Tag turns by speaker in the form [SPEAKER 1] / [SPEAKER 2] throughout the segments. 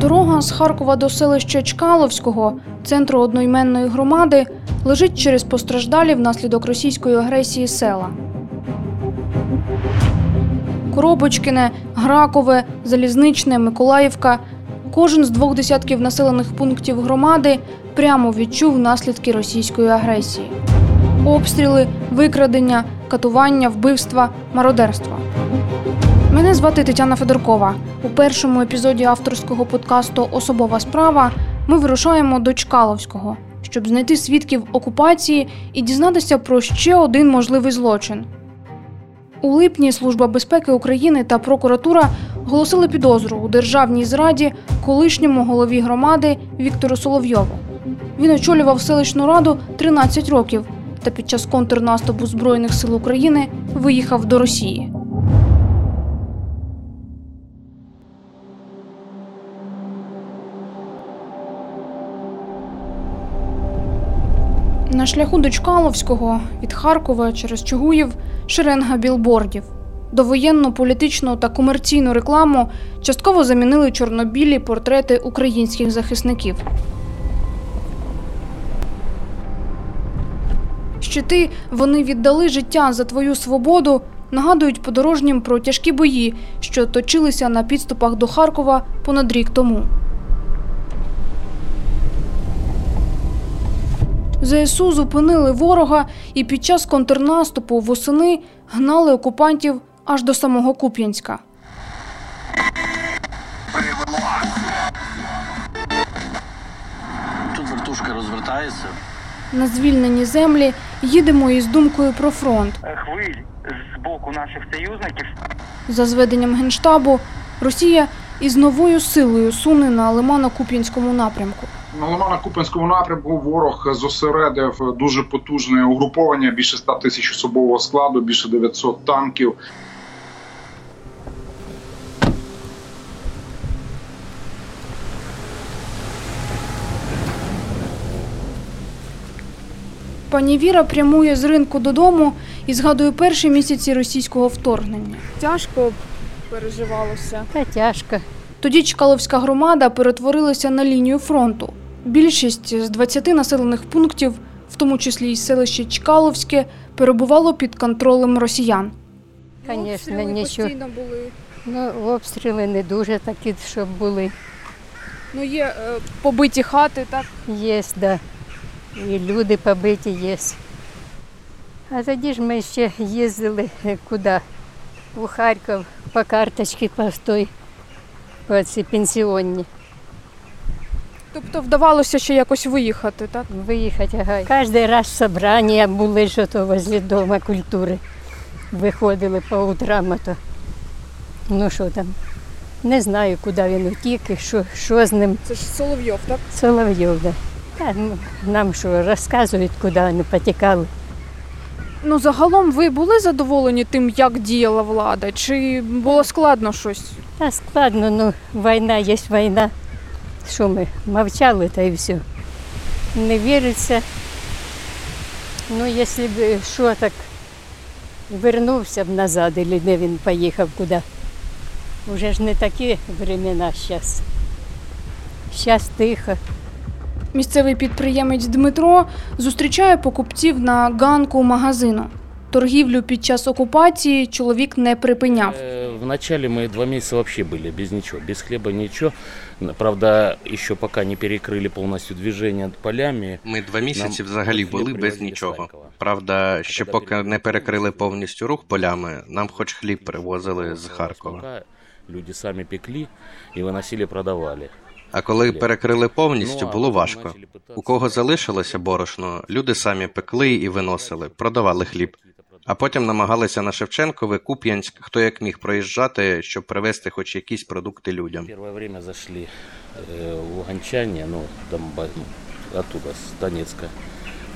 [SPEAKER 1] Дорога з Харкова до селища Чкаловського, центру одноіменної громади, лежить через постраждалі внаслідок російської агресії села. Коробочкине, Гракове, Залізничне, Миколаївка. Кожен з двох десятків населених пунктів громади прямо відчув наслідки російської агресії: обстріли, викрадення, катування, вбивства, мародерства. Мене звати Тетяна Федоркова. У першому епізоді авторського подкасту Особова справа ми вирушаємо до Чкаловського, щоб знайти свідків окупації і дізнатися про ще один можливий злочин. У липні Служба безпеки України та прокуратура оголосили підозру у державній зраді колишньому голові громади Віктору Соловйову. Він очолював селищну раду 13 років та під час контрнаступу Збройних сил України виїхав до Росії. Шляху до Чкаловського від Харкова через Чугуїв шеренга білбордів. Довоєнну політичну та комерційну рекламу частково замінили чорнобілі портрети українських захисників. Щити вони віддали життя за твою свободу, нагадують подорожнім про тяжкі бої, що точилися на підступах до Харкова понад рік тому. ЗСУ зупинили ворога і під час контрнаступу восени гнали окупантів аж до самого Куп'янська.
[SPEAKER 2] Тут вертушка розвертається.
[SPEAKER 1] На звільнені землі їдемо із думкою про фронт.
[SPEAKER 3] хвиль з боку наших союзників
[SPEAKER 1] За зведенням генштабу, Росія із новою силою суне на Лимано-Куп'янському напрямку.
[SPEAKER 4] На Лимано-Купенському напрямку ворог зосередив дуже потужне угруповання, більше 100 тисяч особового складу, більше 900 танків.
[SPEAKER 1] Пані Віра прямує з ринку додому і згадує перші місяці російського вторгнення. Тяжко переживалося.
[SPEAKER 5] Та тяжко.
[SPEAKER 1] Тоді Чкаловська громада перетворилася на лінію фронту. Більшість з 20 населених пунктів, в тому числі й селище Чкаловське, перебувало під контролем росіян.
[SPEAKER 5] Звісно, нічого.
[SPEAKER 1] були.
[SPEAKER 5] Ну, обстріли не дуже такі, щоб були.
[SPEAKER 1] Ну, є побиті хати, так?
[SPEAKER 5] Є, да. І люди побиті є. А тоді ж ми ще їздили е, куди? У Харків по карточці по той, по ці пенсіонні.
[SPEAKER 1] Тобто вдавалося ще якось виїхати, так?
[SPEAKER 5] Виїхати, ага. Кожен раз собрання були, що то возле Дома культури. Виходили по утрам, а то. Ну що там? Не знаю, куди він утік і що, що з ним.
[SPEAKER 1] Це ж Соловйов, так?
[SPEAKER 5] Соловйов, да. Ну, нам що, розказують, куди вони потікали.
[SPEAKER 1] Ну, загалом ви були задоволені тим, як діяла влада? Чи було складно щось?
[SPEAKER 5] Та складно, ну, війна є війна. Що ми, мовчали та і все. Не віриться. Ну, якщо б що так вернувся б назад, або де він поїхав куди. Уже ж не такі времена зараз. Зараз тихо.
[SPEAKER 1] Місцевий підприємець Дмитро зустрічає покупців на ганку магазину. Торгівлю під час окупації чоловік не припиняв.
[SPEAKER 6] Э, Вначале мы два месяца вообще были без ничего, без хлеба, ничего. Правда, еще пока не перекрыли полностью движение полями.
[SPEAKER 7] Ми два місяці
[SPEAKER 6] Нам
[SPEAKER 7] взагалі
[SPEAKER 6] хліб
[SPEAKER 7] були без
[SPEAKER 6] привезли з
[SPEAKER 7] нічого.
[SPEAKER 6] Харкова.
[SPEAKER 7] Правда, ще поки не перекрили повністю рух полями, нам хоч хліб привозили з Харкова.
[SPEAKER 6] Пока Люди сами пекли и выносили, продавали.
[SPEAKER 7] А коли перекрили повністю,
[SPEAKER 6] Ну, а
[SPEAKER 7] було
[SPEAKER 6] потім
[SPEAKER 7] важко.
[SPEAKER 6] почали питатися-
[SPEAKER 7] У кого залишилося борошно, люди самі пекли і виносили, продавали хліб. А потім намагалися на Шевченкове, Куп'янськ, хто як міг проїжджати, щоб привезти хоч якісь продукти людям.
[SPEAKER 6] Первое время зашли э, луганчане, ну, там, ба- ну, оттуда, с Донецка.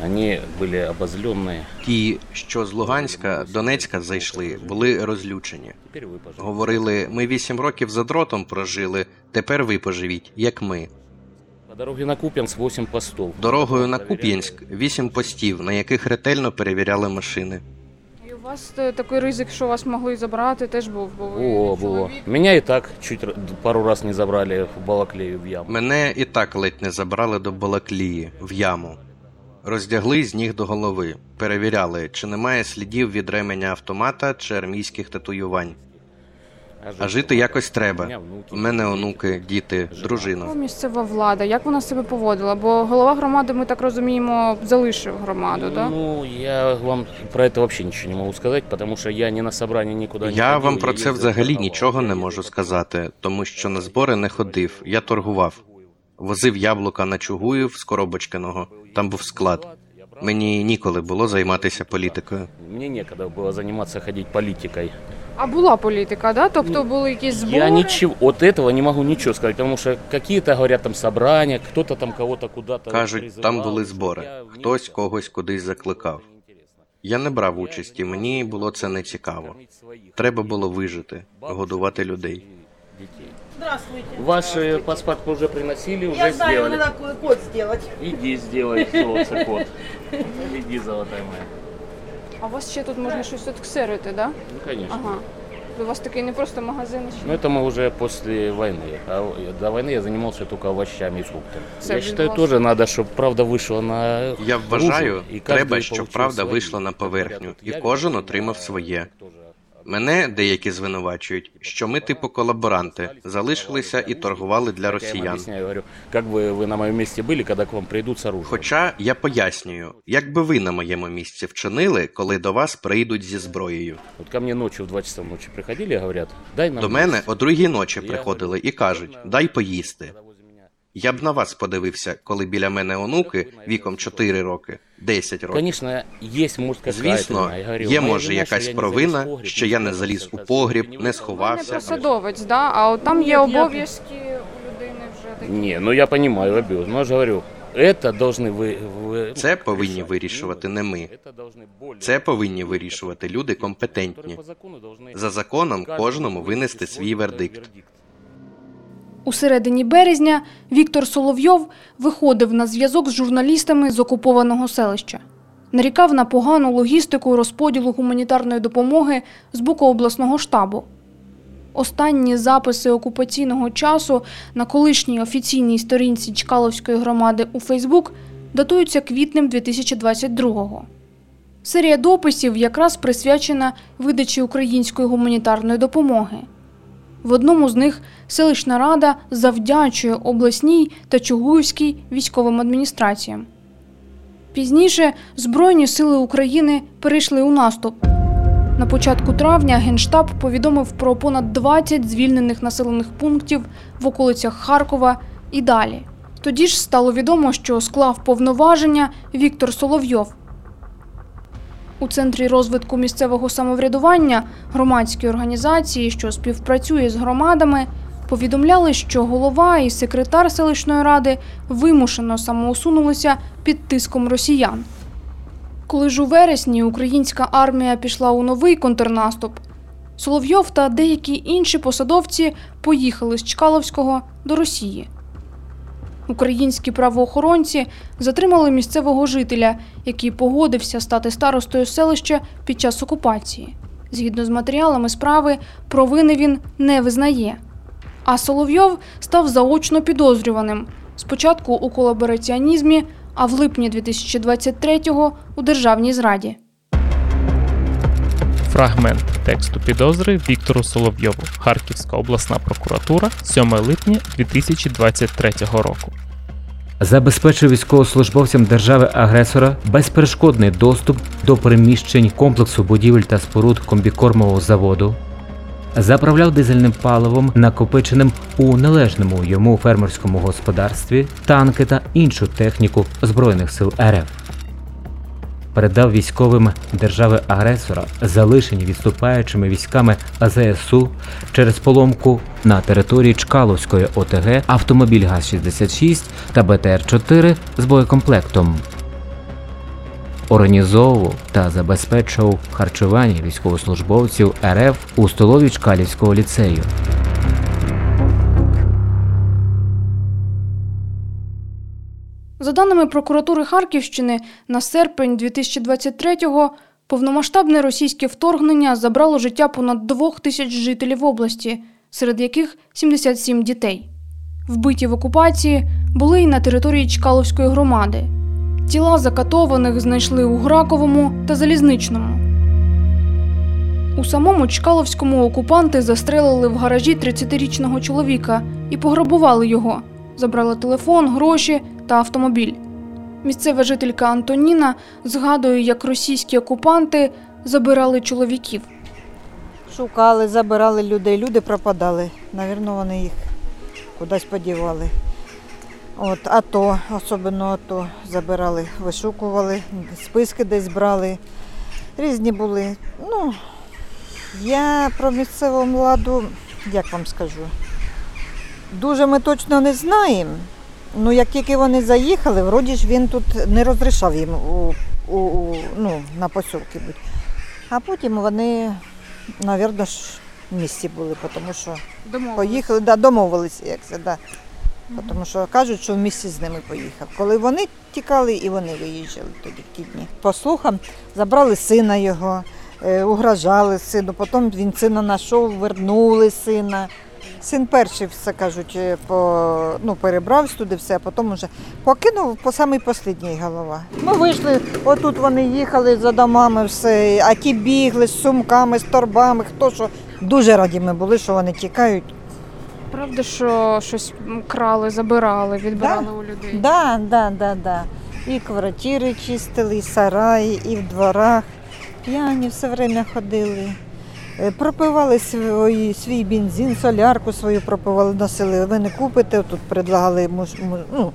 [SPEAKER 6] Они были обозленные.
[SPEAKER 7] Ті, що з Луганська, Донецька зайшли, були розлючені.
[SPEAKER 6] Теперь вы, пожалуйста.
[SPEAKER 7] Говорили, ми вісім років за дротом прожили, тепер ви поживіть, як ми.
[SPEAKER 6] По дороге на Купянск 8 постов.
[SPEAKER 7] Дорогою на Куп'янськ вісім постів, на яких ретельно перевіряли машини.
[SPEAKER 1] У вас е, такий ризик, що вас могли забрати, теж був, бо ви
[SPEAKER 6] О, было.
[SPEAKER 1] чоловік.
[SPEAKER 6] Меня и так чуть р- пару раз не забрали в Балаклею в яму.
[SPEAKER 7] Мене і так ледь не забрали до Балаклії в яму. Роздягли з ніг до голови, перевіряли, чи немає слідів від ременя автомата чи армійських татуювань. А жити якось треба. У мене онуки, діти, дружина.
[SPEAKER 1] Місцева влада, як вона себе поводила? Бо голова громади, ми так розуміємо, залишив громаду, так?
[SPEAKER 6] Ну, я вам про это вообще ничего не могу сказать, потому что я не на собрание никуда не
[SPEAKER 7] Я вам про це взагалі нічого не можу сказати, тому що на збори не ходив, я торгував. Возив яблука на Чугуїв з Коробочкиного, там був склад. Мені ніколи було займатися політикою.
[SPEAKER 6] Мне некогда было заниматься ходить политикой.
[SPEAKER 1] А була політика, да? Тобто були якісь збори?
[SPEAKER 6] Я ничего, от этого не могу ничего сказать, потому что какие-то говорят там собрания, кто-то там кого-то куда-то
[SPEAKER 7] Кажуть,
[SPEAKER 6] призывал.
[SPEAKER 7] там були збори.
[SPEAKER 6] Я- мне
[SPEAKER 7] Хтось
[SPEAKER 6] это
[SPEAKER 7] когось кудись закликав.
[SPEAKER 6] неинтересно.
[SPEAKER 7] Я не брав участі, мені було це не цікаво.
[SPEAKER 6] Кормить своих.
[SPEAKER 7] Треба було вижити, годувати людей.
[SPEAKER 6] Детей.
[SPEAKER 2] Здравствуйте.
[SPEAKER 6] Ваш э, паспорт уже приносили, уже
[SPEAKER 2] Я знаю,
[SPEAKER 6] сделали.
[SPEAKER 2] надо ко- код сделать.
[SPEAKER 6] Иди сделай золото кот. Иди, золотая моя.
[SPEAKER 1] А у вас ще тут можна щось отксерити, да?
[SPEAKER 6] Ну, конечно.
[SPEAKER 1] Ага. У вас такий не просто магазин, а ще
[SPEAKER 6] Но это мы уже после войны. А до войны я занимался только овощами и фруктами.
[SPEAKER 1] Це
[SPEAKER 6] я
[SPEAKER 1] від
[SPEAKER 6] считаю,
[SPEAKER 1] вас.
[SPEAKER 6] тоже надо, чтобы правда вышла на
[SPEAKER 7] Я вважаю,
[SPEAKER 6] наружу, и каждый
[SPEAKER 7] треба, щоб
[SPEAKER 6] получил
[SPEAKER 7] правда
[SPEAKER 6] свои.
[SPEAKER 7] вийшла на
[SPEAKER 6] Как
[SPEAKER 7] поверхню,
[SPEAKER 6] говорят,
[SPEAKER 7] і
[SPEAKER 6] я
[SPEAKER 7] кожен
[SPEAKER 6] вижу,
[SPEAKER 7] отримав
[SPEAKER 6] я
[SPEAKER 7] своє.
[SPEAKER 6] тоже
[SPEAKER 7] Мене деякі звинувачують, що ми типу колаборанти, залишилися і торгували для
[SPEAKER 6] Я им
[SPEAKER 7] росіян.
[SPEAKER 6] объясняю, говорю, как бы вы на моем месте были, когда к вам придут с оружием.
[SPEAKER 7] Хоча я пояснюю, як би ви на моєму місці вчинили, коли до вас прийдуть зі зброєю.
[SPEAKER 6] Вот ко мне ночью в 2 часа ночи приходили и говорят, дай нам
[SPEAKER 7] До мене
[SPEAKER 6] есть.
[SPEAKER 7] о другій ночі приходили і кажуть: дай поїсти.
[SPEAKER 6] Когда возле меня-
[SPEAKER 7] Я б на вас подивився, коли біля мене онуки віком 4 роки, 10 років.
[SPEAKER 6] Конечно, есть, может, какая-то
[SPEAKER 7] Звісно,
[SPEAKER 6] вина. Я говорю,
[SPEAKER 7] є
[SPEAKER 6] моя
[SPEAKER 7] може
[SPEAKER 6] вина,
[SPEAKER 7] якась
[SPEAKER 6] що я не
[SPEAKER 7] провина,
[SPEAKER 6] заліз в погріб,
[SPEAKER 7] що я не
[SPEAKER 6] не
[SPEAKER 7] заліз у
[SPEAKER 6] спрятався,
[SPEAKER 7] погріб,
[SPEAKER 6] не
[SPEAKER 7] не
[SPEAKER 1] ви не
[SPEAKER 7] сховався.
[SPEAKER 1] посадовець, да? А от там є
[SPEAKER 6] Ні, я-
[SPEAKER 1] обов'язки у людини вже такі.
[SPEAKER 6] Не, ну я понимаю, обиуз. Но я же говорю, это должны вы... вы
[SPEAKER 7] Це повинні
[SPEAKER 6] решать.
[SPEAKER 7] вирішувати не ми.
[SPEAKER 6] Это должны более-
[SPEAKER 7] Це повинні вирішувати люди компетентні.
[SPEAKER 6] которые по закону должны
[SPEAKER 7] За законом
[SPEAKER 6] каждому
[SPEAKER 7] кожному винести
[SPEAKER 6] вынести
[SPEAKER 7] свій вердикт.
[SPEAKER 1] У середині березня Віктор Соловйов виходив на зв'язок з журналістами з окупованого селища. Нарікав на погану логістику розподілу гуманітарної допомоги з боку обласного штабу. Останні записи окупаційного часу на колишній офіційній сторінці Чкаловської громади у Фейсбук датуються квітнем 2022-го. Серія дописів якраз присвячена видачі української гуманітарної допомоги. В одному з них селищна рада завдячує обласній та Чугуївській військовим адміністраціям. Пізніше Збройні сили України перейшли у наступ. На початку травня Генштаб повідомив про понад 20 звільнених населених пунктів в околицях Харкова і далі. Тоді ж стало відомо, що склав повноваження Віктор Соловйов. У центрі розвитку місцевого самоврядування громадської організації, що співпрацює з громадами, повідомляли, що голова і секретар селищної ради вимушено самоусунулися під тиском росіян. Коли ж у вересні українська армія пішла у новий контрнаступ, Соловйов та деякі інші посадовці поїхали з Чкаловського до Росії. Українські правоохоронці затримали місцевого жителя, який погодився стати старостою селища під час окупації. Згідно з матеріалами справи, провини він не визнає. А Соловйов став заочно підозрюваним спочатку у колабораціонізмі, а в липні 2023-го у державній зраді.
[SPEAKER 8] Фрагмент тексту підозри Віктору Соловйову, Харківська обласна прокуратура, 7 липня 2023 року.
[SPEAKER 9] забезпечив військовослужбовцям держави-агресора безперешкодний доступ до приміщень комплексу будівель та споруд комбікормового заводу, заправляв дизельним паливом, накопиченим у належному йому фермерському господарстві, танки та іншу техніку Збройних сил РФ. Передав військовим держави-агресора, залишені відступаючими військами АЗСУ через поломку на території Чкаловської ОТГ автомобіль ГАЗ-66 та БТР-4 з боєкомплектом. Організовував та забезпечував харчування військовослужбовців РФ у столові Чкалівського ліцею.
[SPEAKER 1] За даними прокуратури Харківщини, на серпень 2023-го Повномасштабне російське вторгнення забрало життя понад двох тисяч жителів області, серед яких 77 дітей. Вбиті в окупації були і на території Чкаловської громади. Тіла закатованих знайшли у Граковому та Залізничному. У самому Чкаловському окупанти застрелили в гаражі 30-річного чоловіка і пограбували його. Забрали телефон, гроші та автомобіль. Місцева жителька Антоніна згадує, як російські окупанти забирали чоловіків.
[SPEAKER 2] Шукали, забирали людей, люди пропадали. Навірно, вони їх кудись подівали. От, АТО, особливо АТО, забирали, вишукували, списки десь брали. Різні були. Ну, я про місцеву владу, як вам скажу, дуже ми точно не знаємо. Ну, як тільки вони заїхали, вроді ж він тут не розрішав їм у, у, у, ну, на посілки бути. А потім вони, мабуть, ж в місті були, тому що поїхали, да, домовилися, як це, да. Тому що кажуть, що в місті з ними поїхав. Коли вони тікали, і вони виїжджали тоді в ті дні. По слухам, забрали сина його, е, угрожали сину, потім він сина знайшов, вернули сина. Син перший все кажуть, е, по, ну, перебрався туди все, а потім вже покинув по самий останній голова. Ми вийшли, отут вони їхали за домами, все, а ті бігли з сумками, з торбами, хто що. Дуже раді ми були, що вони тікають.
[SPEAKER 1] Правда, що щось крали, забирали, відбирали у людей.
[SPEAKER 2] Да, да, да, да. І квартири чистили, і сараї, і в дворах. П'яні все время ходили. Е, Пропивали свої, свій бензин, солярку свою пропивали, носили. Ви не купите, тут предлагали муж, муж, ну,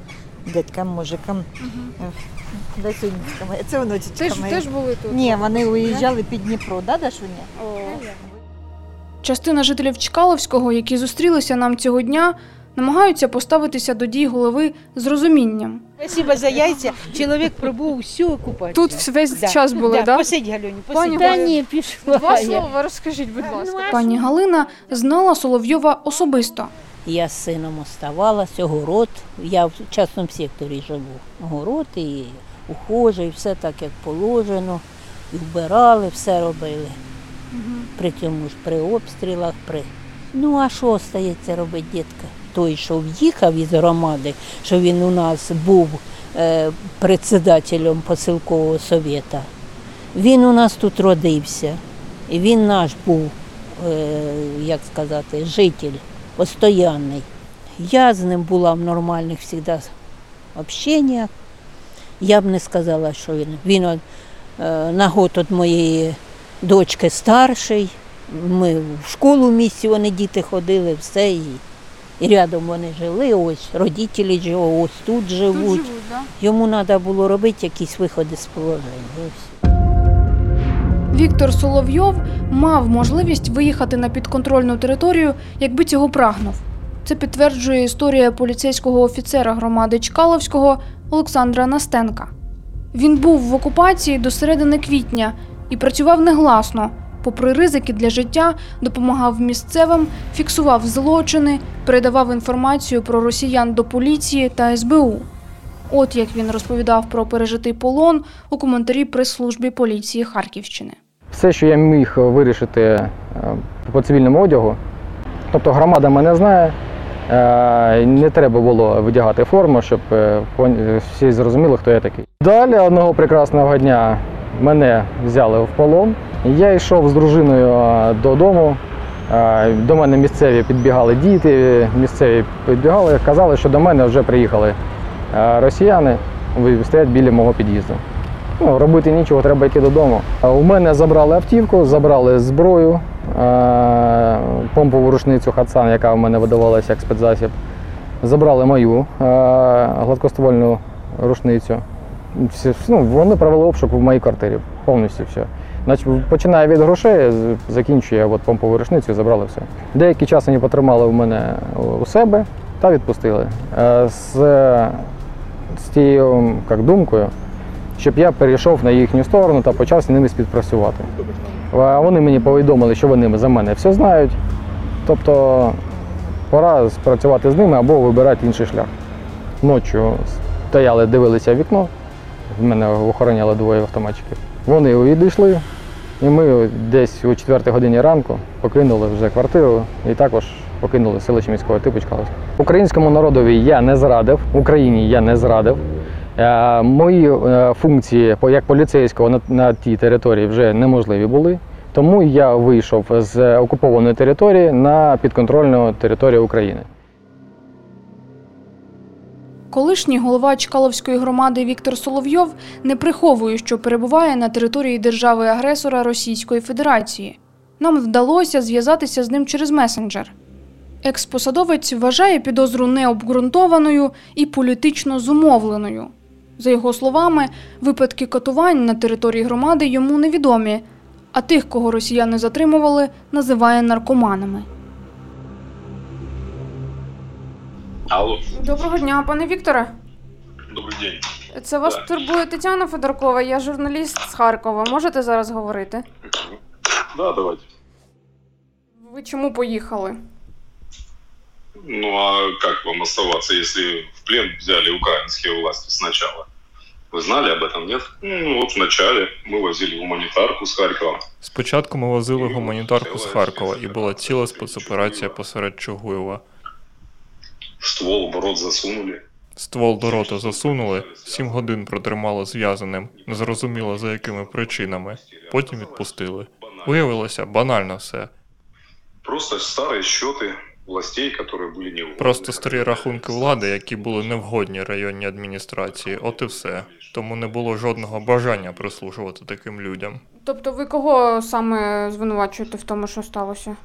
[SPEAKER 2] дядькам, мужикам. Угу. Дай сонечка. Це внучечка
[SPEAKER 1] Теж,
[SPEAKER 2] моя.
[SPEAKER 1] теж були тут.
[SPEAKER 2] Ні, вони уїжджали під Дніпро, да, Дашуня?
[SPEAKER 1] Частина жителів Чкаловського, які зустрілися нам цього дня, намагаються поставитися до дій голови з розумінням.
[SPEAKER 10] Спасибо за яйця. Чоловік пробув всю окупацію.
[SPEAKER 1] Тут весь
[SPEAKER 10] Да,
[SPEAKER 1] час були, так? Да?
[SPEAKER 10] Посидь, Галюню,
[SPEAKER 1] Пані
[SPEAKER 10] посидь.
[SPEAKER 5] Та ні, пішла.
[SPEAKER 1] Два
[SPEAKER 5] я.
[SPEAKER 1] слова розкажіть, будь ласка.
[SPEAKER 10] Ну,
[SPEAKER 1] Пані Галина знала Соловйова особисто.
[SPEAKER 11] Я з сином оставалася, город. Я в частному секторі живу. Город і ухожий, все так, як положено. І вбирали, все робили. При цьому ж при обстрілах, при. Ну, а що остається робити, дітка? Той, що в'їхав із громади, що він у нас був е, председателем посилкового совєта, він у нас тут родився. І він наш був, е, як сказати, житель постоянний. Я з ним була в нормальних завжди общеннях. Я б не сказала, що він. Він е, на год від моєї дочки старший. Ми в школу в місті вони діти ходили, все. І, і рядом вони жили, ось родителі живуть, ось тут живуть.
[SPEAKER 1] да?
[SPEAKER 11] Йому треба було робити якісь виходи з положення.
[SPEAKER 1] Віктор Соловйов мав можливість виїхати на підконтрольну територію, якби цього прагнув. Це підтверджує історія поліцейського офіцера громади Чкаловського Олександра Настенка. Він був в окупації до середини квітня і працював негласно. Попри ризики для життя, допомагав місцевим, фіксував злочини, передавав інформацію про росіян до поліції та СБУ. От як він розповідав про пережитий полон у коментарі прес-службі поліції Харківщини.
[SPEAKER 12] все, що я міг вирішити е, по цивільному одягу. Тобто громада мене знає, е, не треба було видягати форму, щоб е, всі зрозуміли, хто я такий. Далі одного прекрасного дня мене взяли в полон. Я йшов з дружиною додому. До мене місцеві підбігали діти, місцеві підбігали, казали, що до мене вже приїхали росіяни, стоять біля мого під'їзду. Ну, робити нічого, треба йти додому. У мене забрали автівку, забрали зброю, помпову рушницю Хатсан, яка в мене видавалася як спецзасіб. Забрали мою гладкоствольну рушницю. Ну, вони провели обшук в моїй квартирі, повністю все. Починає від грошей, закінчує от помпову рушницю забрали все. Деякий час вони потримали в мене у себе та відпустили. Е, З, з тією як, думкою, щоб я перейшов на їхню сторону та почав з ними співпрацювати. Вони мені повідомили, що вони за мене все знають. Тобто пора спрацювати з ними або вибирати інший шлях. Ночі стояли, дивилися вікно, в мене охороняли двоє автоматчиків. Вони відійшли, і ми десь о 4 годині ранку покинули вже квартиру і також покинули селище міського типу Чкаловськ. Українському народові я не зрадив, Україні я не зрадив. Е, Мої е, функції як поліцейського на, на тій території вже неможливі були. Тому я вийшов з окупованої території на підконтрольну територію України.
[SPEAKER 13] Колишній голова Чкаловської громади Віктор Соловйов не приховує, що перебуває на території держави-агресора Російської Федерації. Нам вдалося зв'язатися з ним через месенджер. Експосадовець вважає підозру необґрунтованою і політично зумовленою. За його словами, випадки катувань на території громади йому невідомі, а тих, кого росіяни затримували, називає наркоманами.
[SPEAKER 14] Алло,
[SPEAKER 13] Доброго дня, пане Вікторе.
[SPEAKER 14] добрый день.
[SPEAKER 13] Це вас
[SPEAKER 14] Так.
[SPEAKER 13] турбує Тетяна Федоркова, я журналіст з Харкова. Можете зараз говорити?
[SPEAKER 14] Да, давайте.
[SPEAKER 13] Ви чому поїхали?
[SPEAKER 14] Ну а как вам оставаться, если в плен взяли украинские власти сначала? Вы знали об этом, нет? Ну вот вначале мы возили гуманитарку с Харькова.
[SPEAKER 8] Спочатку ми возили гуманітарку з Харкова, і була ціла спецоперація посеред Чугуєва.
[SPEAKER 14] Ствол в рот засунули.
[SPEAKER 8] Ствол до рота засунули, сім годин протримали зв'язаним, незрозуміло за якими причинами. Потім відпустили. Виявилося банально все.
[SPEAKER 14] Просто старые счеты властей, которые были не вовремя.
[SPEAKER 8] Просто старі рахунки влади, які були невгодні районній адміністрації, от і все. Тому не було жодного бажання прислужувати таким людям.
[SPEAKER 13] Тобто ви кого саме звинувачуєте в тому, що сталося?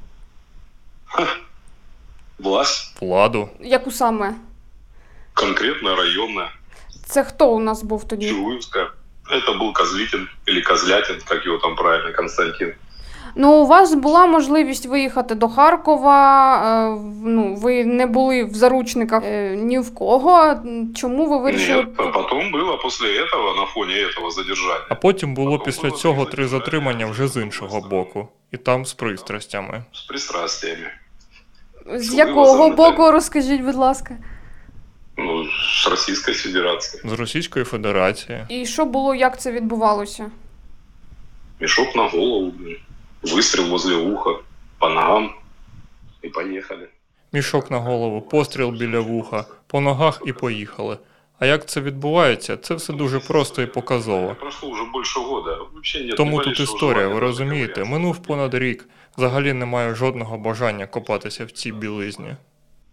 [SPEAKER 14] Власть,
[SPEAKER 8] Владу.
[SPEAKER 13] Яку саме?
[SPEAKER 14] конкретно районная,
[SPEAKER 13] Це хто у нас був тоді?
[SPEAKER 14] Чугуевская. Это был Козлитин или Козлятин, как его там правильно, Константин.
[SPEAKER 13] Ну, у вас була можливість виїхати до Харкова. е, в- Ну, ви не були в заручниках е, ні в кого. Чому ви вирішили?
[SPEAKER 14] Нет, а потом было после этого, на фоне этого задержания.
[SPEAKER 8] А потім було після цього три затримання вже з іншого боку, і там з пристрастями.
[SPEAKER 14] С пристрастиями.
[SPEAKER 13] З якого боку розкажіть, будь ласка?
[SPEAKER 14] Ну, с Российской Федерации.
[SPEAKER 8] З Російської Федерації.
[SPEAKER 13] І що було, як це відбувалося?
[SPEAKER 14] Мешок на голову, выстрел возле уха, по ногам и поехали.
[SPEAKER 8] Мішок на голову, постріл біля вуха, по ногах і поїхали. А як це відбувається, це все дуже просто і показово.
[SPEAKER 14] Прошло уже больше года.
[SPEAKER 8] Тому тут історія, ви розумієте, минув понад рік. Взагалі немає жодного бажання копатися в цій білизні.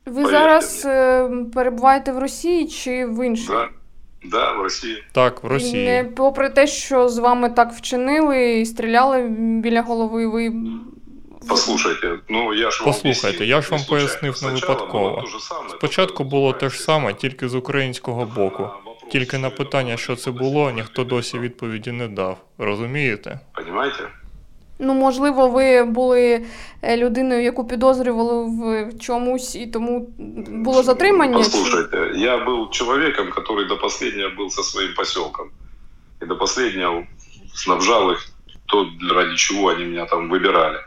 [SPEAKER 13] Ви зараз е, перебуваєте в Росії чи в іншій?
[SPEAKER 14] Да, да, в России.
[SPEAKER 8] Так, в
[SPEAKER 13] І
[SPEAKER 8] Росії.
[SPEAKER 13] Не попри те, що з вами так вчинили і стріляли біля голови, ви
[SPEAKER 14] Послушайте, ну я ж вам
[SPEAKER 8] Послухайте, я ж вам пояснив не випадково.
[SPEAKER 14] было то же самое,
[SPEAKER 8] Спочатку було те ж саме, тільки з українського боку. Тільки на питання, що це було, ніхто досі відповіді не дав. Розумієте?
[SPEAKER 14] Понимаете?
[SPEAKER 13] ну можливо, ви були е, людиною, яку підозрювали в чомусь, і тому було затримання. чи-
[SPEAKER 14] Послушайте, я был человеком, который до последнего был со своим поселком. И до последнего снабжал их то, ради чего они меня там выбирали.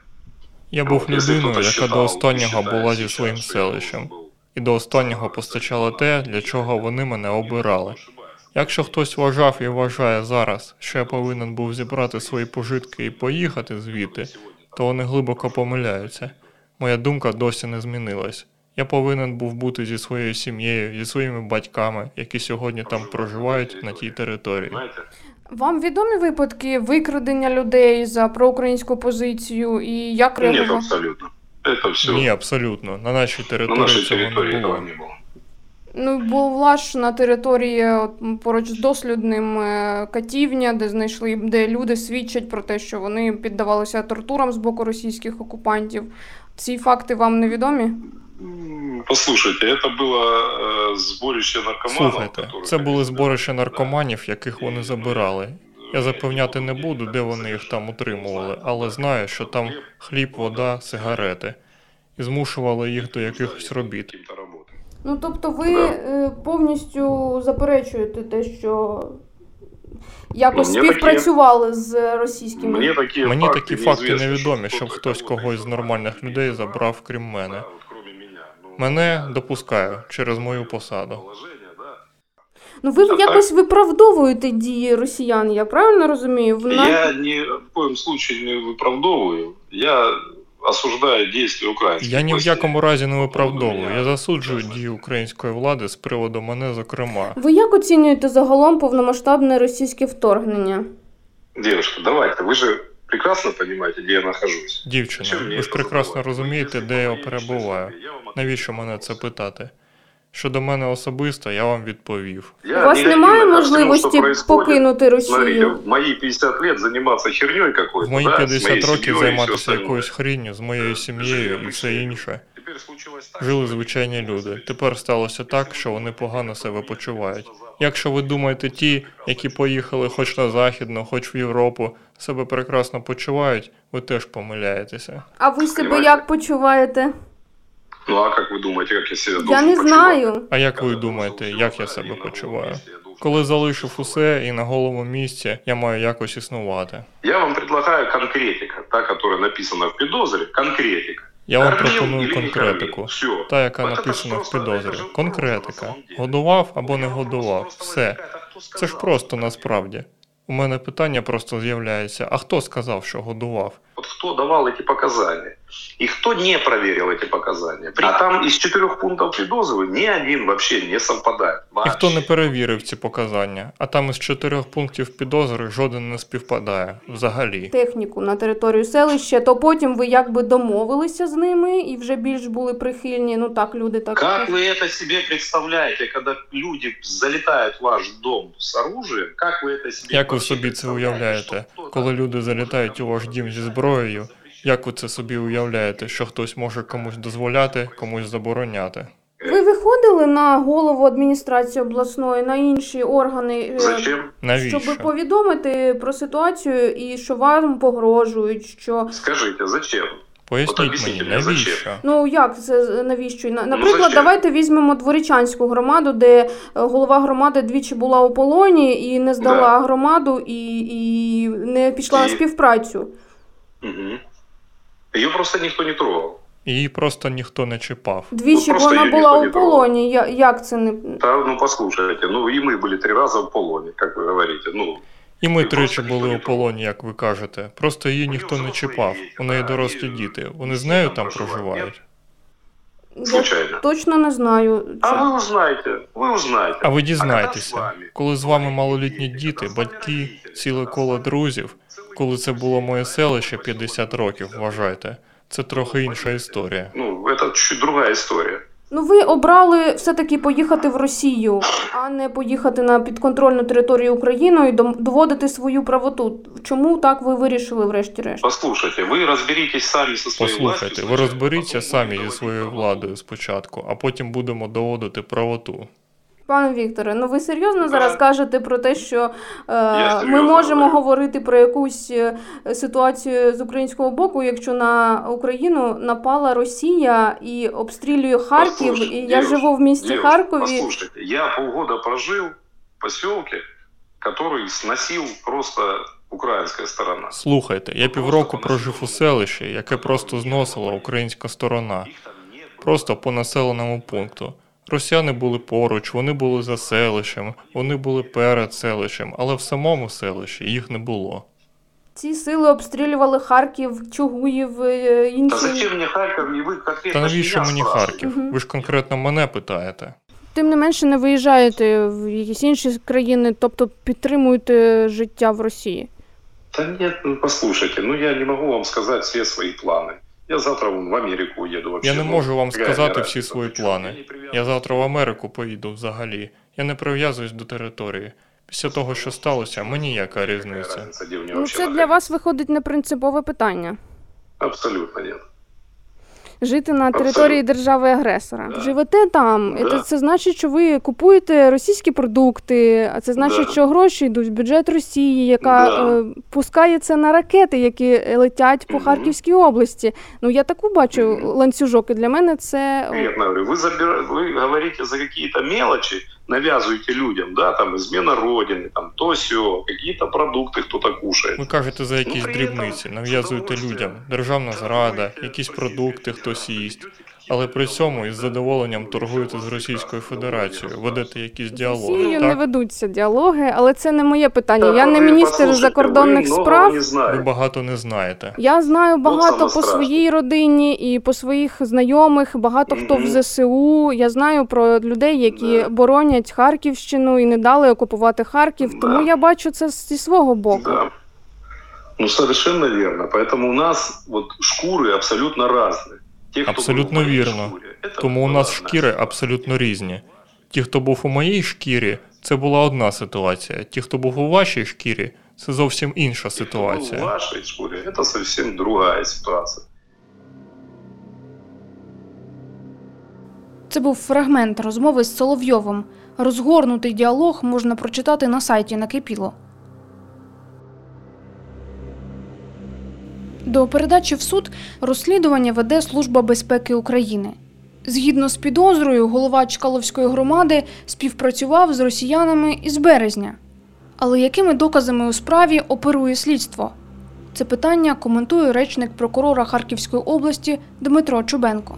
[SPEAKER 8] Я був
[SPEAKER 14] Ну, якщо
[SPEAKER 8] людиною,
[SPEAKER 14] хтось
[SPEAKER 8] яка до
[SPEAKER 14] считав,
[SPEAKER 8] останнього
[SPEAKER 14] вважає
[SPEAKER 8] була зі
[SPEAKER 14] зараз,
[SPEAKER 8] своїм
[SPEAKER 14] що я должен
[SPEAKER 8] селищем.
[SPEAKER 14] був.
[SPEAKER 8] І до останнього постачала те, для чого вони мене обирали. Якщо хтось вважав і вважає зараз, що я повинен був зібрати свої пожитки і поїхати звідти, то вони глибоко помиляються. Моя думка досі не змінилась. Я повинен був бути зі своєю сім'єю, зі своїми батьками, які сьогодні там проживають на тій території.
[SPEAKER 14] Понимаете?
[SPEAKER 13] Вам відомі випадки викрадення людей за проукраїнську позицію і як
[SPEAKER 14] Нет,
[SPEAKER 13] реагував?
[SPEAKER 14] абсолютно. Это все
[SPEAKER 8] Ні, абсолютно. На нашій
[SPEAKER 14] на
[SPEAKER 8] території
[SPEAKER 14] нашей
[SPEAKER 8] цього
[SPEAKER 14] территории
[SPEAKER 8] не
[SPEAKER 14] этого
[SPEAKER 8] було.
[SPEAKER 14] не было.
[SPEAKER 13] Ну, була ж на території от, м, поруч з дослідним е, катівня, де знайшли, де люди свідчать про те, що вони піддавалися тортурам з боку російських окупантів. Ці факти вам невідомі?
[SPEAKER 14] М, Послушайте, это было э, сборище наркоманов.
[SPEAKER 8] Слухайте,
[SPEAKER 14] которые,
[SPEAKER 8] це були
[SPEAKER 14] конечно,
[SPEAKER 8] зборище наркоманів, яких вони забирали. Я запевняти не буду, де вони їх там утримували, але знаю, що там хліб, вода, сигарети. І змушували їх до якихось робіт.
[SPEAKER 14] каким-то работам.
[SPEAKER 13] Ну тобто ви
[SPEAKER 14] Да.
[SPEAKER 13] е, повністю заперечуєте те, що якось
[SPEAKER 14] Ну, мені
[SPEAKER 13] співпрацювали з російськими.
[SPEAKER 14] Мне такие
[SPEAKER 8] Мені
[SPEAKER 14] факты
[SPEAKER 8] такі факти
[SPEAKER 14] неизвестны,
[SPEAKER 8] невідомі,
[SPEAKER 14] что
[SPEAKER 8] щоб
[SPEAKER 14] кто-то
[SPEAKER 8] хтось
[SPEAKER 14] кого-то
[SPEAKER 8] когось з
[SPEAKER 14] из
[SPEAKER 8] нормальних людей забрав, крім мене.
[SPEAKER 14] Да, вот кроме меня. Ну,
[SPEAKER 8] Мене допускаю через мою посаду.
[SPEAKER 14] положение, да.
[SPEAKER 13] Ну ви
[SPEAKER 14] А
[SPEAKER 13] якось виправдовуєте дії росіян, я правильно розумію? В на-
[SPEAKER 14] Я ни в коем случае не выправдовываю. Я осуждаю дії украинских
[SPEAKER 8] Я ні в якому разі не виправдовую. Я засуджую дії української влади з приводу мене, зокрема.
[SPEAKER 13] Ви як оцінюєте загалом повномасштабне російське вторгнення?
[SPEAKER 14] Девушка, давайте, ви же прекрасно розумієте, де я нахожусь.
[SPEAKER 8] Дівчина, ви ж прекрасно розумієте, де я перебуваю. Навіщо мене це питати? Щодо мене особисто, я вам відповів.
[SPEAKER 13] У вас немає можливості покинути Росію?
[SPEAKER 14] Смотрите, в мои 50 лет заниматься херней какой-то,
[SPEAKER 8] В мої
[SPEAKER 14] да,
[SPEAKER 8] 50
[SPEAKER 14] моей
[SPEAKER 8] років займатися якоюсь хрінню з моєю сім'єю і все інше. Жили звичайні люди. Тепер сталося так, що вони погано себе почувають. Якщо ви думаєте, ті, які поїхали хоч на західну, хоч в Європу, себе прекрасно почувають, ви теж помиляєтеся.
[SPEAKER 13] А ви себе як почуваєте?
[SPEAKER 14] Ну а как вы думаете, как я себя
[SPEAKER 13] Я
[SPEAKER 14] должен
[SPEAKER 13] не
[SPEAKER 14] почувать?
[SPEAKER 13] знаю.
[SPEAKER 8] А як ви думаєте, як я себе почуваю? Коли залишив усе і на голому місці, я маю якось існувати.
[SPEAKER 14] Я вам предлагаю конкретика, та, которая написана в підозрі, конкретика.
[SPEAKER 8] Я вам
[SPEAKER 14] Кормив
[SPEAKER 8] пропоную
[SPEAKER 14] или не
[SPEAKER 8] конкретику.
[SPEAKER 14] кормив? Всё.
[SPEAKER 8] Та, яка
[SPEAKER 14] Вот это
[SPEAKER 8] написана в
[SPEAKER 14] просто- это
[SPEAKER 8] підозрі.
[SPEAKER 14] же
[SPEAKER 8] Конкретика. Годував або не годував. Все. Це ж просто насправді. У мене питання просто з'являється: а хто сказав, що годував?
[SPEAKER 14] Вот кто давал эти показания и кто не проверил эти показания. А там из четырех пунктов предозывы ни один вообще не совпадает.
[SPEAKER 8] І хто не перевірив ці показання? А там із чотирьох пунктів підозри жоден не співпадає взагалі.
[SPEAKER 13] Техніку на територію селища, то потім ви якби домовилися з ними і вже більш були прихильні. Ну так, люди так.
[SPEAKER 14] Как вы это себе представляете, когда люди залетают в ваш дом с оружием? Как вы это себе
[SPEAKER 8] Як ви
[SPEAKER 14] вообще
[SPEAKER 8] собі це
[SPEAKER 14] представляете?
[SPEAKER 8] уявляєте? Коли люди залітають у ваш дім зі зброєю, Як ви це собі уявляєте, що хтось може комусь дозволяти, комусь забороняти?
[SPEAKER 13] Ви виходили на голову адміністрації обласної, на інші органи, е,
[SPEAKER 14] Зачем?
[SPEAKER 8] Навіщо?
[SPEAKER 13] щоб повідомити про ситуацію і що вам погрожують, що
[SPEAKER 14] Скажите, зачем?
[SPEAKER 8] Поясніть
[SPEAKER 14] об'ясніть
[SPEAKER 8] мені,
[SPEAKER 14] мені,
[SPEAKER 8] навіщо?
[SPEAKER 13] Ну як це навіщо? На- Наприклад,
[SPEAKER 14] зачем?
[SPEAKER 13] давайте візьмемо Дворічанську громаду, де е, голова громади двічі була у полоні і не здала громаду і, і не пішла на
[SPEAKER 14] І-
[SPEAKER 13] співпрацю.
[SPEAKER 14] Мгм. Ее просто никто не трогал.
[SPEAKER 8] Її просто ніхто не чіпав.
[SPEAKER 13] Двічі
[SPEAKER 14] Ну, просто
[SPEAKER 13] вона
[SPEAKER 14] її
[SPEAKER 13] була
[SPEAKER 14] ніхто не
[SPEAKER 13] у полоні. Я- Як це не
[SPEAKER 14] Да, ну послушайте, ну и мы были три раза в полоне, как вы говорите. Ну,
[SPEAKER 8] І ми тричі були у полоні, як ви кажете. Просто її ніхто не чіпав. У неї дорослі діти. Вони з нею там проживають.
[SPEAKER 13] я
[SPEAKER 14] случайно.
[SPEAKER 13] точно не знаю.
[SPEAKER 14] А
[SPEAKER 13] Це-
[SPEAKER 14] вы узнаете, вы узнаете.
[SPEAKER 8] А ви
[SPEAKER 14] когда с
[SPEAKER 8] дізнаєтеся,
[SPEAKER 14] вами?
[SPEAKER 8] коли з вами малолітні діти, батьки, ціле коло друзів, коли це було моє селище 50 років, вважайте, це трохи інша історія.
[SPEAKER 14] Ну, это чуть другая история.
[SPEAKER 13] Ну, ви обрали все-таки поїхати в Росію, а не поїхати на підконтрольну територію України і доводити свою правоту. Чому так ви вирішили, врешті-решт?
[SPEAKER 14] Послушайте, вы разберитесь сами со своей
[SPEAKER 8] Послухайте, ви розберіться самі зі своєю владою спочатку, а потім будемо доводити правоту.
[SPEAKER 13] Пане Вікторе, ну ви серйозно зараз кажете про те, що е, ми можемо
[SPEAKER 14] говорю.
[SPEAKER 13] говорити про якусь е, ситуацію з українського боку, якщо на Україну напала Росія і обстрілює Харків,
[SPEAKER 14] Послушайте,
[SPEAKER 13] і я
[SPEAKER 14] девушка,
[SPEAKER 13] живу в місті
[SPEAKER 14] девушка,
[SPEAKER 13] Харкові.
[SPEAKER 14] Послушайте, я полгода прожил в поселке, который сносил просто украинская сторона.
[SPEAKER 8] Слухайте, я півроку прожив у селищі, яке просто зносила українська сторона, просто по населеному пункту. Росіяни були поруч, вони були за селищем, вони були перед селищем, але в самому селищі їх не було.
[SPEAKER 13] Ці сили обстрілювали Харків, Чугуїв, е, інші.
[SPEAKER 14] зачем мне Харьков, и вы конкретно
[SPEAKER 8] Та навіщо мені? Харків? Ви ж конкретно мене питаєте.
[SPEAKER 13] Тим не менше не виїжджаєте в якісь інші країни, тобто підтримуєте життя в Росії.
[SPEAKER 14] Да нет, ну послушайте, ну я не могу вам сказать все свои планы. Я завтра вон в Америку їду. вообще.
[SPEAKER 8] Я не
[SPEAKER 14] ну,
[SPEAKER 8] можу вам сказати всі свої плани. Я завтра в Америку поїду взагалі. Я не прив'язуюсь до території. Після того, що сталося, мені яка різниця.
[SPEAKER 13] Ну це для вас виходить не принципове питання.
[SPEAKER 14] Абсолютно нет.
[SPEAKER 13] Жити на території держави-агресора. Живете там.
[SPEAKER 14] Да.
[SPEAKER 13] Це, це значить, що ви купуєте російські продукти, а це значить, що гроші йдуть в бюджет Росії, яка е, пускає це на ракети, які летять по. Харківській області. Ну я таку бачу ланцюжок, і для мене це
[SPEAKER 14] Я говорю, ви забира... ви говорите за какие-то мелочи, навязываете людям, да, там измена родины, там то все, какие-то продукты кто-то кушает.
[SPEAKER 8] Ви кажете за якісь
[SPEAKER 14] Ну, при этом
[SPEAKER 8] дрібниці, нав'язуєте
[SPEAKER 14] з удовольствием.
[SPEAKER 8] людям, державна зрада, якісь продукти хтось їсть. Але при цьому із задоволенням торгуєте з Російською Федерацією, ведете якісь діалоги.
[SPEAKER 1] Росією не
[SPEAKER 8] Так?
[SPEAKER 1] ведуться діалоги, але це не моє питання. Я не міністр закордонних справ.
[SPEAKER 8] Ви багато не знаєте.
[SPEAKER 1] Я знаю багато
[SPEAKER 14] саме
[SPEAKER 1] по
[SPEAKER 14] страшне.
[SPEAKER 1] своїй родині і по своїх знайомих. Багато хто в ЗСУ. Я знаю про людей, які боронять Харківщину і не дали окупувати Харків. Тому я бачу це зі свого боку.
[SPEAKER 14] Да. Ну, совершенно верно. Поэтому у нас вот шкуры абсолютно разные. Те, кто был
[SPEAKER 8] Абсолютно
[SPEAKER 14] в моей
[SPEAKER 8] вірно.
[SPEAKER 14] шкуре, это
[SPEAKER 8] Тому у
[SPEAKER 14] была
[SPEAKER 8] нас
[SPEAKER 14] одна
[SPEAKER 8] шкіри абсолютно різні. Ті, хто був у моїй шкірі, це була одна ситуація. Ті, хто був у вашій шкірі, це зовсім інша
[SPEAKER 14] Те, кто был
[SPEAKER 8] ситуація.
[SPEAKER 14] в вашей шкуре, это совсем другая ситуация.
[SPEAKER 1] Це був фрагмент розмови з Соловйовим. Розгорнутий діалог можна прочитати на сайті Накипіло. До передачі в суд розслідування веде Служба безпеки України. Згідно з підозрою, голова Чкаловської громади співпрацював з росіянами із березня. Але якими доказами у справі оперує слідство? Це питання коментує речник прокурора Харківської області Дмитро Чубенко.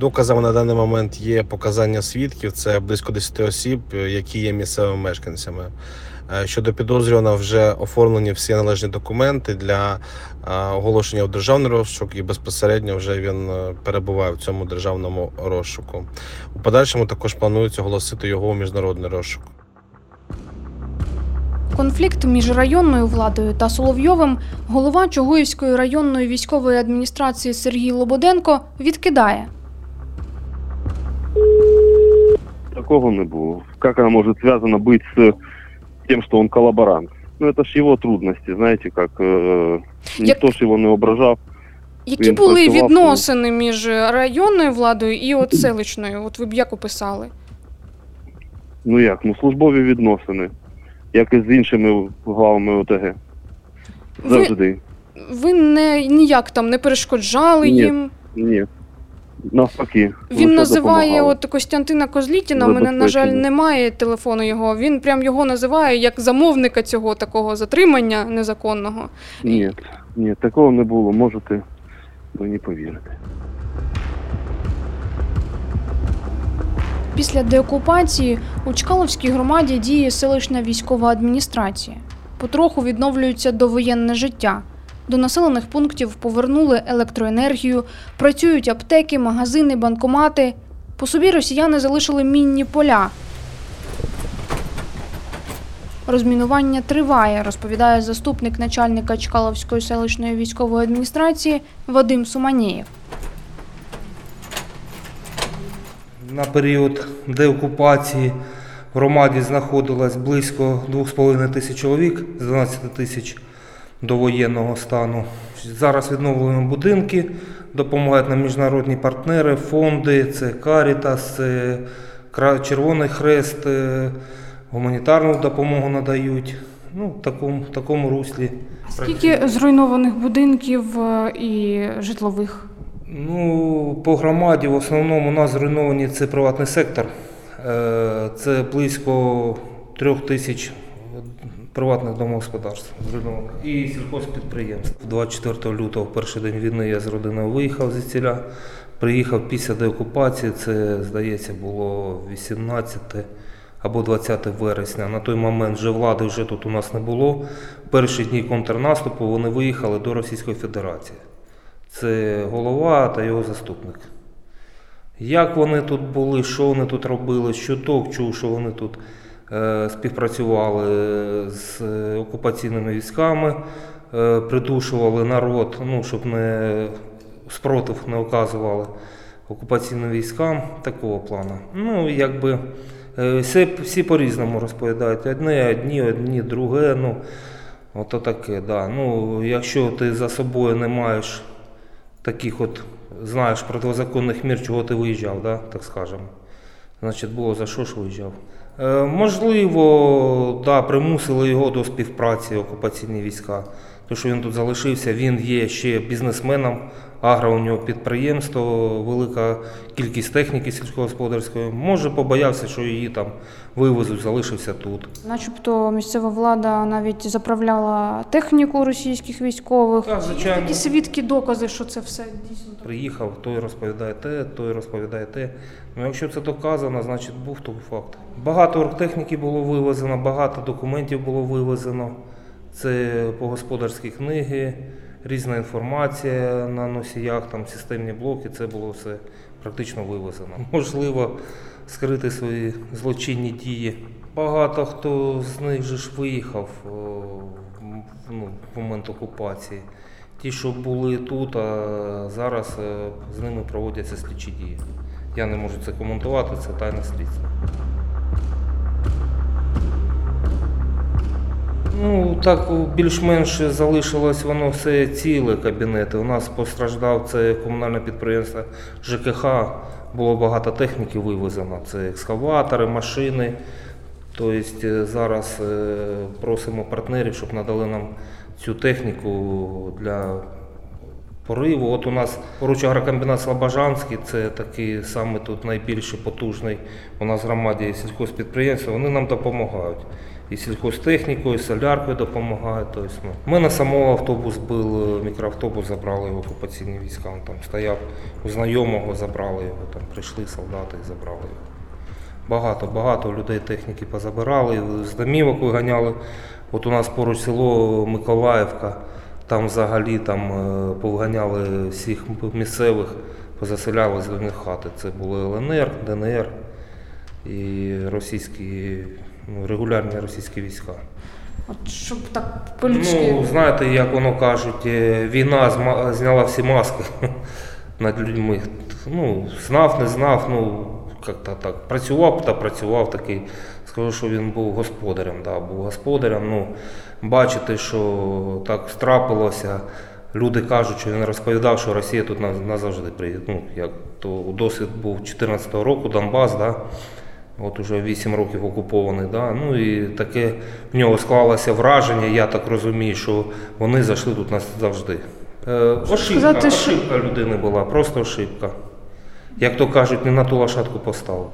[SPEAKER 15] Доказами на даний момент є показання свідків. Це близько 10 осіб, які є місцевими мешканцями. Е, Щодо підозрюваного вже оформлені всі належні документи для е, оголошення у державний розшук, і безпосередньо вже він е, перебуває в цьому державному розшуку. У подальшому також планується оголосити його у міжнародний розшук.
[SPEAKER 1] Конфлікт між районною владою та Соловйовим голова Чугуївської районної військової адміністрації Сергій Лободенко відкидає.
[SPEAKER 16] Такого не было. Как она может связана быть с тем, что он коллаборант? Ну, это ж его трудности, знаете, как э, ніхто ж його не ображав.
[SPEAKER 1] Які
[SPEAKER 16] Він
[SPEAKER 1] були
[SPEAKER 16] працював,
[SPEAKER 1] відносини між районною владою і от селищною? От ви б як описали?
[SPEAKER 16] Ну як, ну службові відносини, як і з іншими главами ОТГ.
[SPEAKER 1] Ви,
[SPEAKER 16] Завжди.
[SPEAKER 1] ви не ніяк там не перешкоджали
[SPEAKER 16] Ні.
[SPEAKER 1] їм.
[SPEAKER 16] Ні. Навпаки.
[SPEAKER 1] Він називає от Костянтина Козлітіна. У мене, на жаль, немає телефону його. Він прям його називає як замовника цього такого затримання незаконного.
[SPEAKER 16] Ні, ні, такого не було, можете мені повірити.
[SPEAKER 1] Після деокупації у Чкаловській громаді діє селищна військова адміністрація. Потроху відновлюється довоєнне життя. До населених пунктів повернули електроенергію, працюють аптеки, магазини, банкомати. По собі росіяни залишили мінні поля. Розмінування триває, розповідає заступник начальника Чкаловської селищної військової адміністрації Вадим Суманєєв.
[SPEAKER 17] На період деокупації в громаді знаходилось близько 2,5 тисяч чоловік з 12 тисяч до воєнного стану. Зараз відновлюємо будинки, допомагають нам міжнародні партнери, фонди, це Карітас, це Червоний Хрест, е, гуманітарну допомогу надають. Ну, в такому, в такому руслі.
[SPEAKER 1] Скільки зруйнованих будинків е, і житлових?
[SPEAKER 17] Ну, по громаді в основному у нас зруйновані це приватний сектор. Е, Це близько трьох тисяч приватних домогосподарств і сільхозпідприємств. 24 лютого, перший день війни, я з родиною виїхав зі ціля. Приїхав після деокупації, це, здається, було 18 або 20 вересня. На той момент вже влади вже тут у нас не було. Перші дні контрнаступу вони виїхали до Російської Федерації. Це голова та його заступник. Як вони тут були, що вони тут робили, щоток чув, що вони тут співпрацювали з е, окупаційними військами, е, придушували народ, ну, щоб не спротив не оказували окупаційним військам такого плану. Ну, якби е, всі, всі по-різному розповідають. Одні, одні, одні, друге. Ну, ото таке, да. Ну, якщо ти за собою не маєш таких от, знаєш, протизаконних мір, чого ти виїжджав, да, так скажемо. Значить, було за що ж виїжджав. Е, можливо, да, примусили його до співпраці окупаційні війська. те, що він тут залишився, він є ще бізнесменом, агро у нього підприємство, велика кількість техніки сільськогосподарської. Може, побоявся, що її там вивезуть, залишився тут.
[SPEAKER 1] Начебто місцева влада навіть заправляла техніку російських військових.
[SPEAKER 17] Так,
[SPEAKER 1] Є
[SPEAKER 17] звичайно.
[SPEAKER 1] такі свідки, докази, що це все дійсно.
[SPEAKER 17] Приїхав, той розповідає те, той розповідає те. Ну, якщо це доказано, значить був то факт. Багато оргтехніки було вивезено, багато документів було вивезено. Це по господарські книги, різна інформація на носіях, там системні блоки, це було все практично вивезено. Можливо, скрити свої злочинні дії. Багато хто з них же ж виїхав ну, в момент окупації. Ті, що були тут, а зараз е, з ними проводяться слідчі дії. Я не можу це коментувати, це тайне слідство. Ну, так більш-менш залишилось воно все ціле кабінети. У нас постраждав це комунальне підприємство ЖКХ, було багато техніки вивезено. Це екскаватори, машини. Тобто е, зараз е, просимо партнерів, щоб надали нам цю техніку для пориву. От у нас поруч агрокомбінат Слобожанський, це такий саме тут найбільший потужний у нас в громаді сільхозпідприємства. Вони нам допомагають. І сільхозтехнікою, і соляркою допомагають. Тобто, ну. У мене самого автобус був, мікроавтобус забрали його окупаційні війська. Він там стояв у знайомого, забрали його, там прийшли солдати і забрали його. Багато, багато людей техніки позабирали, з домівок виганяли. От у нас поруч село Миколаївка, там взагалі там е, повганяли всіх місцевих, позаселяли з них хати. Це були ЛНР, ДНР і російські, регулярні російські війська.
[SPEAKER 1] От щоб так по-людськи.
[SPEAKER 17] Ну, знаєте, як воно кажуть, е, війна зняла всі маски над людьми. Ну, знав, не знав, ну, як-то так. Працював та працював такий. Скажу, що він був господарем, да, був господарем. Ну, бачити, що так страпилося. Люди кажуть, що він розповідав, що Росія тут назавжди приїде. Ну, як то досвід був 14-го року, Донбас, да, от уже 8 років окупований. Да, ну і таке в нього склалося враження, я так розумію, що вони зайшли тут назавжди. Е, ошибка,
[SPEAKER 1] сказати, що-
[SPEAKER 17] ошибка людини була, просто ошибка. Як то кажуть, не на ту лошадку поставив.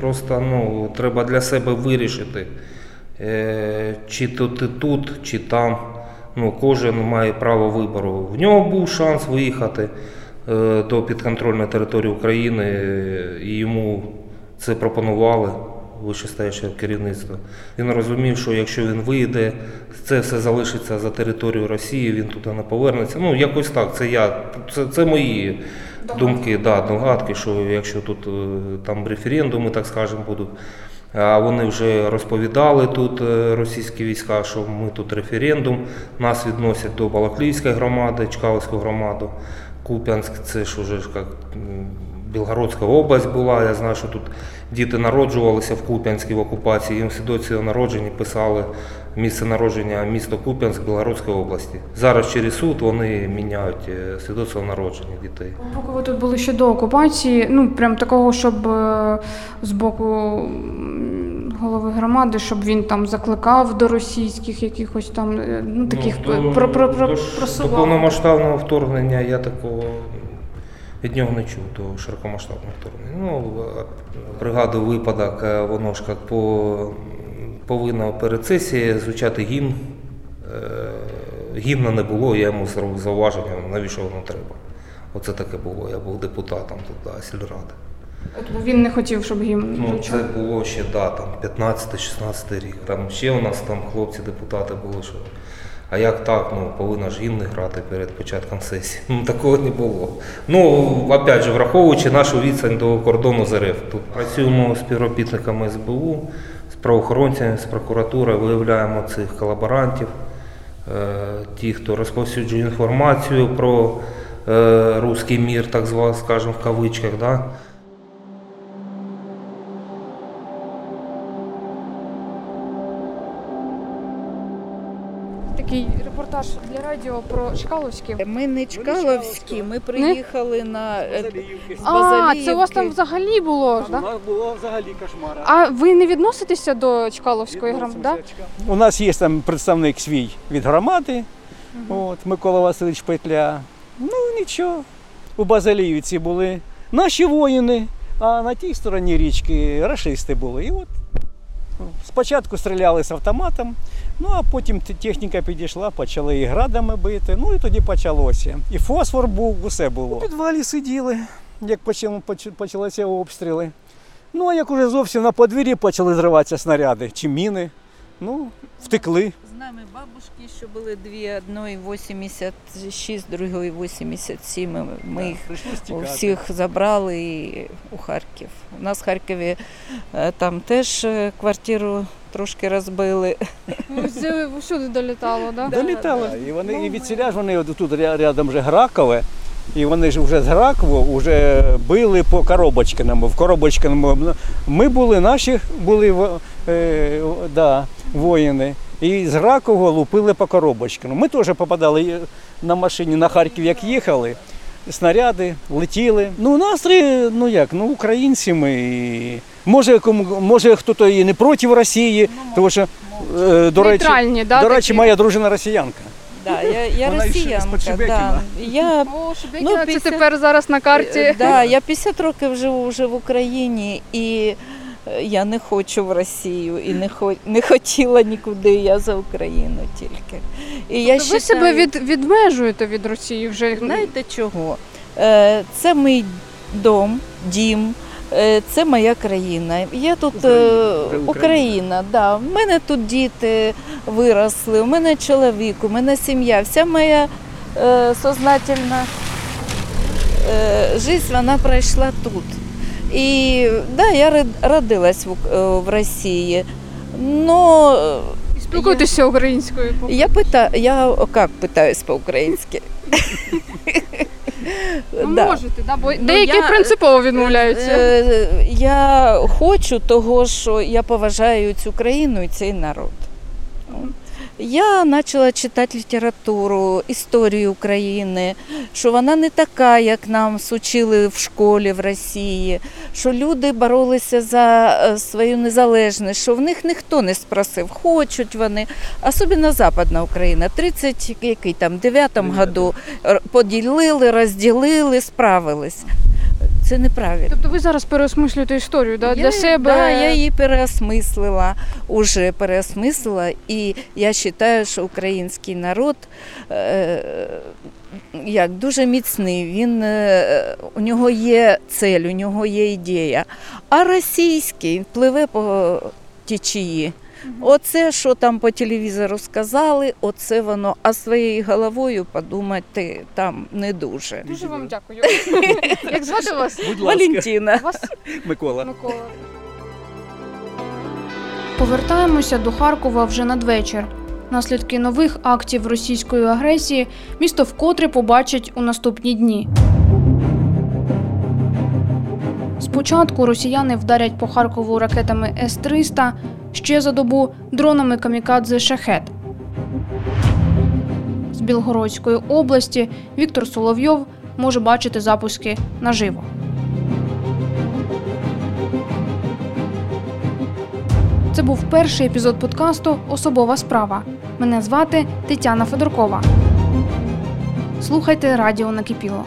[SPEAKER 17] Просто ну, треба для себе вирішити, е, чи то ти тут, чи там. Ну, кожен має право вибору. В нього був шанс виїхати до підконтрольної території України, е, і йому це пропонували вищестояще керівництво. Він розумів, що якщо він вийде, це все залишиться за територією Росії, він туди не повернеться. Ну, якось так, це я, це, це мої думки, да, догадки, що якщо тут е, там референдуми, так скажемо, будуть. А вони вже розповідали тут е, російські війська, що ми тут референдум, нас відносять до Балаклійської громади, Чкаловську громаду. Куп'янськ, це ж уже як Білгородська область була. Я знаю, що тут діти народжувалися в Куп'янській в окупації, їм свідоцтво народження писали місце народження місто Куп'янськ Білгородської області. Зараз через суд вони міняють е, свідоцтво народження дітей.
[SPEAKER 1] Поки ви тут були ще до окупації, ну прям такого, щоб е, з боку голови громади, щоб він там закликав до російських якихось там е, ну таких
[SPEAKER 17] Ну,
[SPEAKER 1] про, про, про,
[SPEAKER 17] до, до повномасштабного вторгнення я такого від нього не чув, до широкомасштабного вторгнення. Ну, а, пригадую випадок, воно ж як по, повинно перед сесією звучати гімн. Е, Гімна не було, я йому зробив зауваження, навіщо воно треба. Оце таке було. Я був депутатом тут, да, сільради.
[SPEAKER 1] От Він не хотів, щоб гімн
[SPEAKER 17] Ну, це було ще да, там 15-16 рік. Там ще у нас там хлопці-депутати були, що. А як так, ну повинна ж гімни грати перед початком сесії. Ну такого не було. Ну, опять же, враховуючи нашу відстань до кордону з РФ. Тут працюємо з співробітниками СБУ, правоохоронцями, з прокуратурою, виявляємо цих колаборантів, е, ті, хто розповсюджує інформацію про русський руський мір, так званий, скажімо, в кавичках. Да?
[SPEAKER 1] Репортаж для радіо про Чкаловські.
[SPEAKER 18] Ми не Чкаловські, ми приїхали на е, з
[SPEAKER 1] А,
[SPEAKER 18] Базаліївки.
[SPEAKER 1] це у вас там взагалі було,
[SPEAKER 19] У
[SPEAKER 1] да?
[SPEAKER 19] нас було взагалі кошмар.
[SPEAKER 1] А ви не відноситеся до Чкаловської громади? Да?
[SPEAKER 19] У нас є там представник свій від громади, от, Микола Васильович Петля. Ну нічого. У Базаліївці були наші воїни, а на тій стороні річки рашисти були. І от ну, спочатку стріляли з автоматом, ну а потім техніка підійшла, почали і градами бити. Ну і тоді почалося. І фосфор був, усе було. У підвалі сиділи, як почалися обстріли. Ну, а як уже зовсім на подвір'ї почали зриватися снаряди чи міни, ну, втекли.
[SPEAKER 18] З нами бабушки, що були дві, одної 86, другої 87. Ми, їх
[SPEAKER 19] втікати.
[SPEAKER 18] всіх забрали і у Харків. У нас в Харкові е, там теж е, квартиру трошки розбили.
[SPEAKER 1] Це всюди долітало, да?
[SPEAKER 19] Долітали. І вони і від ж вони тут рядом вже Гракове. І вони ж вже з Гракова вже били по Коробочкиному. В Коробочкиному ми були, наші були е, да, воїни. І з Гракова лупили по Коробочкину. Ми теж попадали на машині на Харків, як їхали. Снаряди летіли. Ну, настрій, ну як, ну українці ми. І Може, кому може хтось і не проти Росії, тому що е, до речі,
[SPEAKER 1] Нейтральні, да,
[SPEAKER 19] до речі,
[SPEAKER 1] такі?
[SPEAKER 19] моя дружина росіянка.
[SPEAKER 18] Да, я, я
[SPEAKER 19] Вона ще
[SPEAKER 18] росіянка. Да. Я,
[SPEAKER 1] О, Шебекіна це тепер зараз на карті.
[SPEAKER 18] Е, Да, я 50 років живу вже в Україні і е, я не хочу в Росію і не, хо, не хотіла нікуди, я за Україну тільки. І я
[SPEAKER 1] Тобто ви себе від, відмежуєте від Росії вже.
[SPEAKER 18] Знаєте чого? Е, Це мій дом, дім. Е, Це моя країна. Я тут е, Україна, да. У мене тут діти виросли, у мене чоловік, у мене сім'я. Вся моя е, сознательна е, життя вона пройшла тут. І да, я род- родилась в, е, в Росії. Но
[SPEAKER 1] Спілкуйтеся українською.
[SPEAKER 18] я питаю, я як питаюсь по-українськи?
[SPEAKER 1] Ну,
[SPEAKER 18] Да.
[SPEAKER 1] можете, да, бо
[SPEAKER 18] Ну,
[SPEAKER 1] деякі
[SPEAKER 18] я,
[SPEAKER 1] принципово відмовляються.
[SPEAKER 18] Е, Я хочу того, що я поважаю цю країну і цей народ. Я почала читати літературу, історію України, що вона не така, як нам сучили в школі в Росії, що люди боролися за е, свою незалежність, що в них ніхто не спросив, хочуть вони, особливо Западна Україна, 30 який там, 9 году поділили, розділили, справились. Це неправильно.
[SPEAKER 1] Тобто ви зараз переосмислюєте історію да, для
[SPEAKER 18] Я-
[SPEAKER 1] себе.
[SPEAKER 18] Да, я її переосмислила, уже переосмислила, і я вважаю, що український народ е, як дуже міцний. Він е, у нього є цель, у нього є ідея. А російський пливе по течії. Оце, що там по телевізору сказали, оце воно, а своєю головою подумати там не дуже.
[SPEAKER 1] Дуже вам дякую. Як звати вас?
[SPEAKER 19] Будь ласка.
[SPEAKER 18] Валентина.
[SPEAKER 1] Вас
[SPEAKER 19] Микола.
[SPEAKER 1] Микола. Повертаємося до Харкова вже надвечір. Наслідки нових актів російської агресії місто вкотре побачить у наступні дні. Спочатку росіяни вдарять по Харкову ракетами С-300, ще за добу дронами камікадзе Шахет. З Білгородської області Віктор Соловйов може бачити запуски наживо. Це був перший епізод подкасту Особова справа. Мене звати Тетяна Федоркова. Слухайте радіо накипіло.